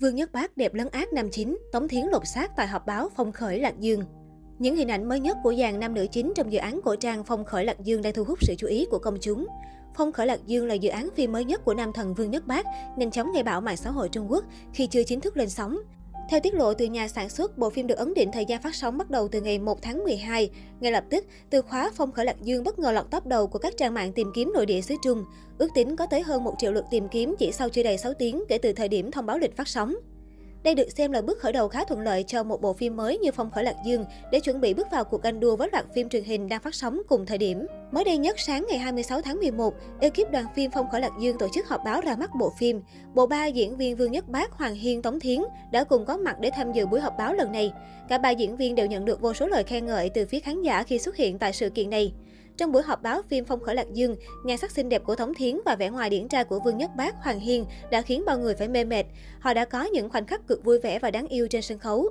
Vương Nhất Bác đẹp lấn át nam chính, Tống Thiến lột xác tại họp báo phong khởi Lạc Dương. Những hình ảnh mới nhất của dàn nam nữ chính trong dự án cổ trang Phong khởi Lạc Dương đang thu hút sự chú ý của công chúng. Phong khởi Lạc Dương là dự án phim mới nhất của nam thần Vương Nhất Bác, nhanh chóng gây bão mạng xã hội Trung Quốc khi chưa chính thức lên sóng. Theo tiết lộ từ nhà sản xuất, bộ phim được ấn định thời gian phát sóng bắt đầu từ ngày 1 tháng 12. Ngay lập tức, từ khóa Phong khởi Lạc Dương bất ngờ lọt top đầu của các trang mạng tìm kiếm nội địa xứ Trung. Ước tính có tới hơn 1 triệu lượt tìm kiếm chỉ sau chưa đầy 6 tiếng kể từ thời điểm thông báo lịch phát sóng. Đây được xem là bước khởi đầu khá thuận lợi cho một bộ phim mới như Phong khởi Lạc Dương để chuẩn bị bước vào cuộc ganh đua với loạt phim truyền hình đang phát sóng cùng thời điểm. Mới đây nhất sáng ngày 26 tháng 11, ekip đoàn phim Phong khởi Lạc Dương tổ chức họp báo ra mắt bộ phim. Bộ ba diễn viên Vương Nhất Bác, Hoàng Hiên, Tống Thiến đã cùng có mặt để tham dự buổi họp báo lần này. Cả ba diễn viên đều nhận được vô số lời khen ngợi từ phía khán giả khi xuất hiện tại sự kiện này. Trong buổi họp báo phim Phong khởi Lạc Dương, nhan sắc xinh đẹp của thống Thiến và vẻ ngoài điển trai của Vương Nhất Bác, Hoàng Hiên đã khiến bao người phải mê mệt. Họ đã có những khoảnh khắc cực vui vẻ và đáng yêu trên sân khấu.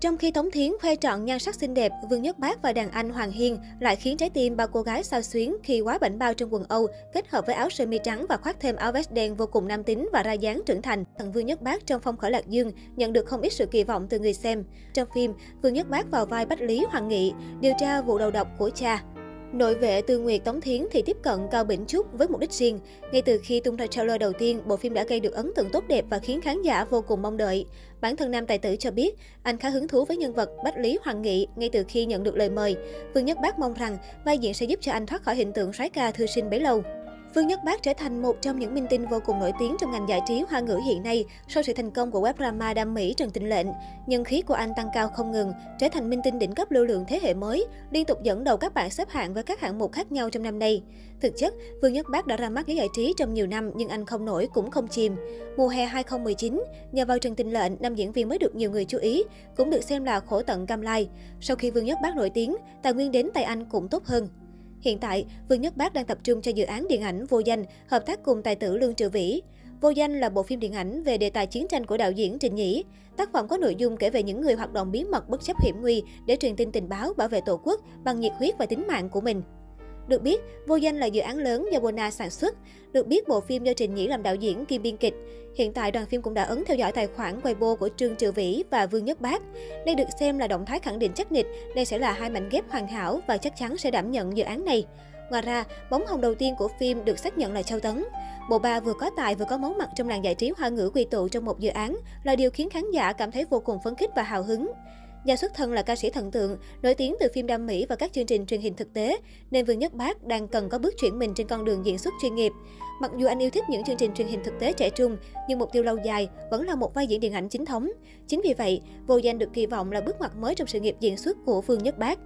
Trong khi Tống Thiến khoe trọn nhan sắc xinh đẹp, Vương Nhất Bác và đàn anh Hoàng Hiên lại khiến trái tim bao cô gái sao xuyến khi quá bảnh bao trong quần Âu, kết hợp với áo sơ mi trắng và khoác thêm áo vest đen vô cùng nam tính và ra dáng trưởng thành. Thần Vương Nhất Bác trong Phong khởi Lạc Dương nhận được không ít sự kỳ vọng từ người xem. Trong phim, Vương Nhất Bác vào vai Bách Lý Hoàng Nghị, điều tra vụ đầu độc của cha. Nội vệ Tư Nguyệt Tống Thiến thì tiếp cận Cao Bỉnh Trúc với mục đích riêng. Ngay từ khi tung ra trailer đầu tiên, bộ phim đã gây được ấn tượng tốt đẹp và khiến khán giả vô cùng mong đợi. Bản thân nam tài tử cho biết, anh khá hứng thú với nhân vật Bách Lý Hoàng Nghị ngay từ khi nhận được lời mời. Vương Nhất Bác mong rằng vai diễn sẽ giúp cho anh thoát khỏi hình tượng soái ca thư sinh bấy lâu. Vương Nhất Bác trở thành một trong những minh tinh vô cùng nổi tiếng trong ngành giải trí hoa ngữ hiện nay sau sự thành công của web drama đam mỹ Trần Tình Lệnh. Nhân khí của anh tăng cao không ngừng, trở thành minh tinh đỉnh cấp lưu lượng thế hệ mới, liên tục dẫn đầu các bảng xếp hạng với các hạng mục khác nhau trong năm nay. Thực chất, Vương Nhất Bác đã ra mắt giới giải trí trong nhiều năm nhưng anh không nổi cũng không chìm. Mùa hè 2019, nhờ vào Trần Tình Lệnh, nam diễn viên mới được nhiều người chú ý, cũng được xem là khổ tận cam lai. Sau khi Vương Nhất Bác nổi tiếng, tài nguyên đến tay anh cũng tốt hơn. Hiện tại, Vương Nhất Bác đang tập trung cho dự án điện ảnh Vô Danh, hợp tác cùng tài tử Lương Triệu Vĩ. Vô Danh là bộ phim điện ảnh về đề tài chiến tranh của đạo diễn Trình Nhĩ. Tác phẩm có nội dung kể về những người hoạt động bí mật bất chấp hiểm nguy để truyền tin tình báo bảo vệ tổ quốc bằng nhiệt huyết và tính mạng của mình. Được biết, Vô Danh là dự án lớn do Bona sản xuất. Được biết, bộ phim do Trình Nhĩ làm đạo diễn kiêm biên kịch. Hiện tại, đoàn phim cũng đã ấn theo dõi tài khoản Weibo của Trương Triệu Vĩ và Vương Nhất Bác. Đây được xem là động thái khẳng định chắc nịch, đây sẽ là hai mảnh ghép hoàn hảo và chắc chắn sẽ đảm nhận dự án này. Ngoài ra, bóng hồng đầu tiên của phim được xác nhận là Châu Tấn. Bộ ba vừa có tài vừa có máu mặt trong làng giải trí hoa ngữ quy tụ trong một dự án là điều khiến khán giả cảm thấy vô cùng phấn khích và hào hứng. Nhà xuất thân là ca sĩ thần tượng, nổi tiếng từ phim đam mỹ và các chương trình truyền hình thực tế, nên Vương Nhất Bác đang cần có bước chuyển mình trên con đường diễn xuất chuyên nghiệp. Mặc dù anh yêu thích những chương trình truyền hình thực tế trẻ trung, nhưng mục tiêu lâu dài vẫn là một vai diễn điện ảnh chính thống. Chính vì vậy, Vô Danh được kỳ vọng là bước ngoặt mới trong sự nghiệp diễn xuất của Vương Nhất Bác.